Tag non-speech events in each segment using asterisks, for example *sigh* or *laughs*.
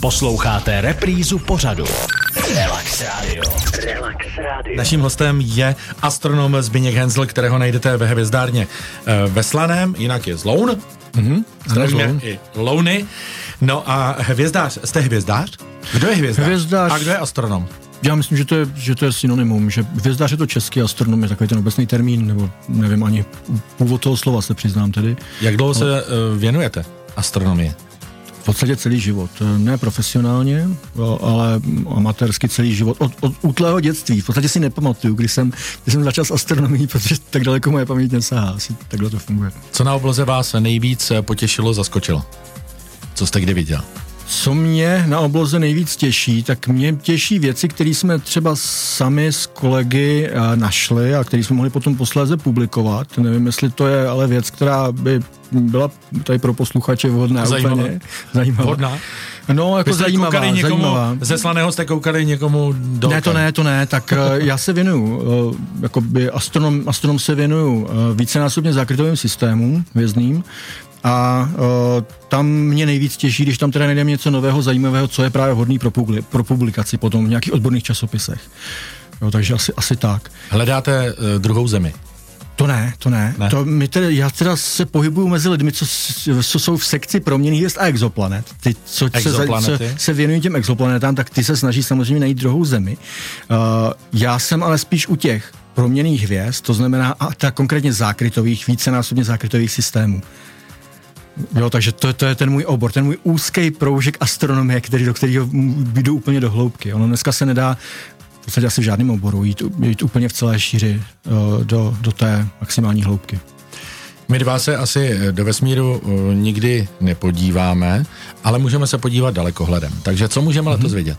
Posloucháte reprízu pořadu. Relax Radio. Relax Radio. Naším hostem je astronom Zbigněk Hensl, kterého najdete ve hvězdárně eh, ve Slaném, jinak je Zloun. Mhm. Zdravíme i Louny. No a hvězdář, jste hvězdář? Kdo je hvězdář? Hvězdář. A kdo je astronom? Já myslím, že to je, že to je synonymum, že hvězdář je to český astronom, je takový ten obecný termín, nebo nevím ani původ toho slova se přiznám tedy. Jak dlouho se uh, věnujete astronomii? V podstatě celý život. Ne profesionálně, ale amatérsky celý život. Od, od útlého dětství. V podstatě si nepamatuju, kdy jsem, kdy jsem začal s astronomií, *laughs* protože tak daleko moje paměť nesahá. Asi takhle to funguje. Co na obloze vás nejvíc potěšilo, zaskočilo? Co jste kdy viděl? Co mě na obloze nejvíc těší, tak mě těší věci, které jsme třeba sami s kolegy eh, našli a které jsme mohli potom posléze publikovat. Nevím, jestli to je ale věc, která by byla tady pro posluchače vhodná. Zajímavá. Úplně. Zajímavá. Vhodná? No, jako Vy jste zajímavá, koukali někomu, zajímavá. Ze slaného jste koukali někomu do Ne, to ne, to ne, tak eh, já se věnuju, eh, jakoby astronom, astronom se věnuju vícenásobně zákrytovým systémům hvězdným a uh, tam mě nejvíc těší, když tam teda najdeme něco nového, zajímavého, co je právě hodný pro, publi- pro publikaci potom v nějakých odborných časopisech. Jo, takže asi, asi tak. Hledáte uh, druhou zemi. To ne, to ne. Ne? To my tedy, já teda se pohybuju mezi lidmi, co, co jsou v sekci proměnných hvězd a exoplanet. Ty, co, se, co se věnují těm exoplanetám, tak ty se snaží samozřejmě najít druhou zemi. Uh, já jsem ale spíš u těch proměných hvězd, to znamená a ta konkrétně zákrytových, vícenásobně zákrytových systémů. Jo, takže to, to je ten můj obor, ten můj úzký proužek astronomie, který, do kterého jdu úplně do hloubky. Ono dneska se nedá v podstatě asi v žádném oboru jít, jít úplně v celé šíři uh, do, do té maximální hloubky. My dva se asi eh, do vesmíru uh, nikdy nepodíváme, ale můžeme se podívat dalekohledem. Takže co můžeme letos vidět?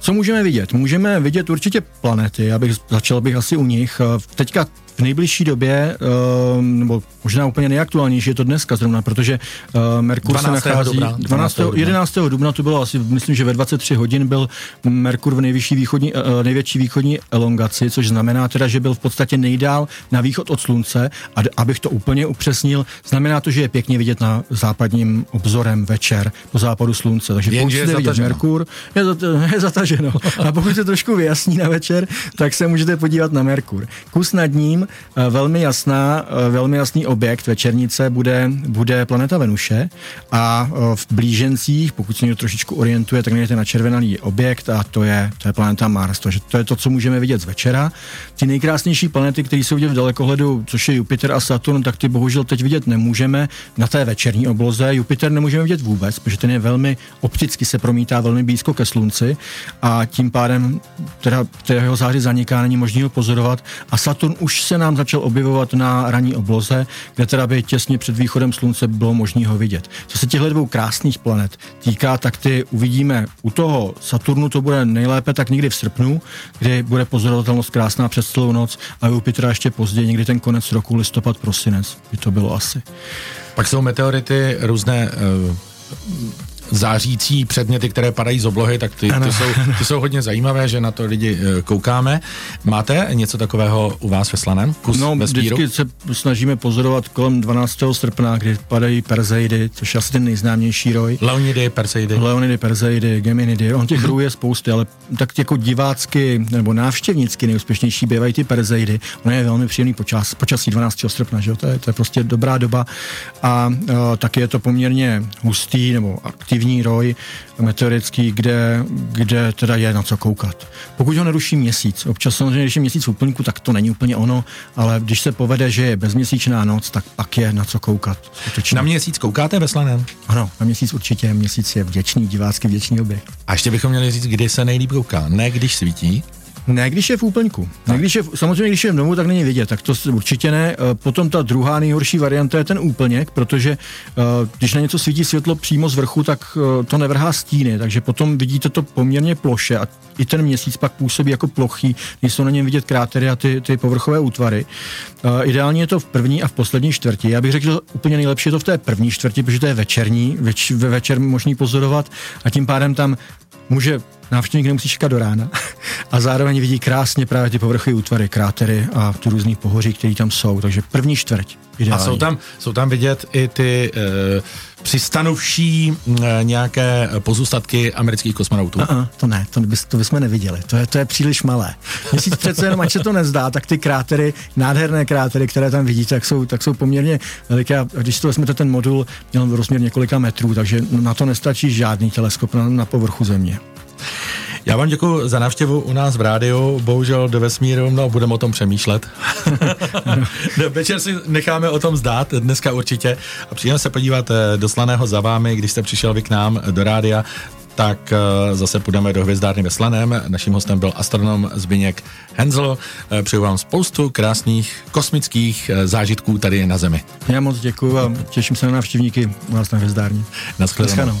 Co můžeme vidět? Můžeme vidět určitě planety, já bych, začal bych asi u nich. Eh, Teďka v nejbližší době, eh, nebo možná úplně nejaktuálnější je to dneska zrovna, protože eh, Merkur se 12. nachází... dubna. 12. 12. 11. dubna to bylo asi, myslím, že ve 23 hodin byl Merkur v nejvyšší východní, eh, největší východní elongaci, což znamená teda, že byl v podstatě nejdál na východ od Slunce a abych to úplně upřesnil, znamená to, že je pěkně vidět na západním obzorem večer po západu Slunce. Takže Jenže pokud je vidět. Merkur, je, zat, *laughs* je zataženo. A pokud se trošku vyjasní na večer, tak se můžete podívat na Merkur. Kus nad ním, eh, velmi jasná, eh, velmi jasný objekt večernice bude, bude planeta Venuše a eh, v blížencích, pokud se někdo trošičku orientuje, tak najdete na červený objekt a to je, to je planeta Mars. Takže to je to, co můžeme vidět z večera. Ty nejkrásnější planety, které jsou vidět v dalekohledu, což je Jupiter a Saturn, tak ty bohužel teď vidět nemůžeme na té večerní obloze. Jupiter nemůžeme vidět vůbec, protože ten je velmi opticky se promítá velmi blízko ke Slunci a tím pádem teda to jeho záři zaniká, není možný ho pozorovat a Saturn už se nám začal objevovat na ranní obloze, kde teda by těsně před východem Slunce bylo možné ho vidět. Co se těchto dvou krásných planet týká, tak ty uvidíme u toho Saturnu to bude nejlépe tak někdy v srpnu, kdy bude pozorovatelnost krásná přes celou noc a Jupitera ještě později, někdy ten konec roku, listopad, prosinec, by to bylo asi. Pak jsou meteority, různé uh, zářící předměty, které padají z oblohy, tak ty, ty, jsou, ty jsou hodně zajímavé, že na to lidi uh, koukáme. Máte něco takového u vás ve Slaném? Kus No, vždycky se snažíme pozorovat kolem 12. srpna, kdy padají Perseidy, což je asi ten nejznámější roj. Leonidy, Perseidy. Leonidy, Perseidy, Geminidy, on těch hrů je spousty, ale tak jako divácky nebo návštěvnicky nejúspěšnější bývají ty Perseidy. Ono je velmi příjemný počas, počasí 12. srpna, že jo? To, je, to je prostě dobrá doba a uh, taky je to poměrně hustý nebo aktivní roj meteorický, kde, kde teda je na co koukat. Pokud ho neruší měsíc, občas samozřejmě, když je měsíc úplňku, tak to není úplně ono, ale když se povede, že je bezměsíčná noc, tak pak je na co koukat. Skutečně. Na měsíc koukáte ve Slaném? Ano, na měsíc určitě. Měsíc je vděčný, divácky vděčný objekt. A ještě bychom měli říct, kdy se nejlíp kouká. Ne když svítí, Ne, když je v úplňku. Ne, když je, samozřejmě, když je v domu, tak není vidět, tak to určitě ne. Eh, Potom ta druhá nejhorší varianta je ten úplněk, protože eh, když na něco svítí světlo přímo z vrchu, tak eh, to nevrhá stíny, takže potom vidíte to poměrně ploše a i ten měsíc pak působí jako plochý, nejsou na něm vidět krátery a ty, ty povrchové útvary. Ideálně je to v první a v poslední čtvrti. Já bych řekl, že úplně nejlepší je to v té první čtvrti, protože to je večerní, več, ve večer možný pozorovat a tím pádem tam může návštěvník nemusí čekat do rána a zároveň vidí krásně právě ty povrchy útvary, krátery a ty různý pohoří, které tam jsou. Takže první čtvrť. Ideální. A jsou tam, jsou tam vidět i ty e, přistanuvší e, nějaké pozůstatky amerických kosmonautů? Uh-uh, to ne, to, bys, to bychom neviděli. To je, to je příliš malé. Měsíc přece jenom, ať se to nezdá, tak ty krátery, nádherné krátery, které tam vidíte, tak jsou, tak jsou poměrně veliké. A když to vezmete, ten modul měl rozměr několika metrů, takže na to nestačí žádný teleskop na, na povrchu Země. Já vám děkuji za návštěvu u nás v rádiu, bohužel do vesmíru, no budeme o tom přemýšlet. *laughs* Večer si necháme o tom zdát, dneska určitě. A přijdeme se podívat eh, do slaného za vámi, když jste přišel vy k nám do rádia, tak eh, zase půjdeme do hvězdárny ve Slaném. Naším hostem byl astronom Zbyněk Hensel. Eh, přeju vám spoustu krásných kosmických zážitků tady na Zemi. Já moc děkuji a těším se na návštěvníky u nás na hvězdárně. Naschledanou.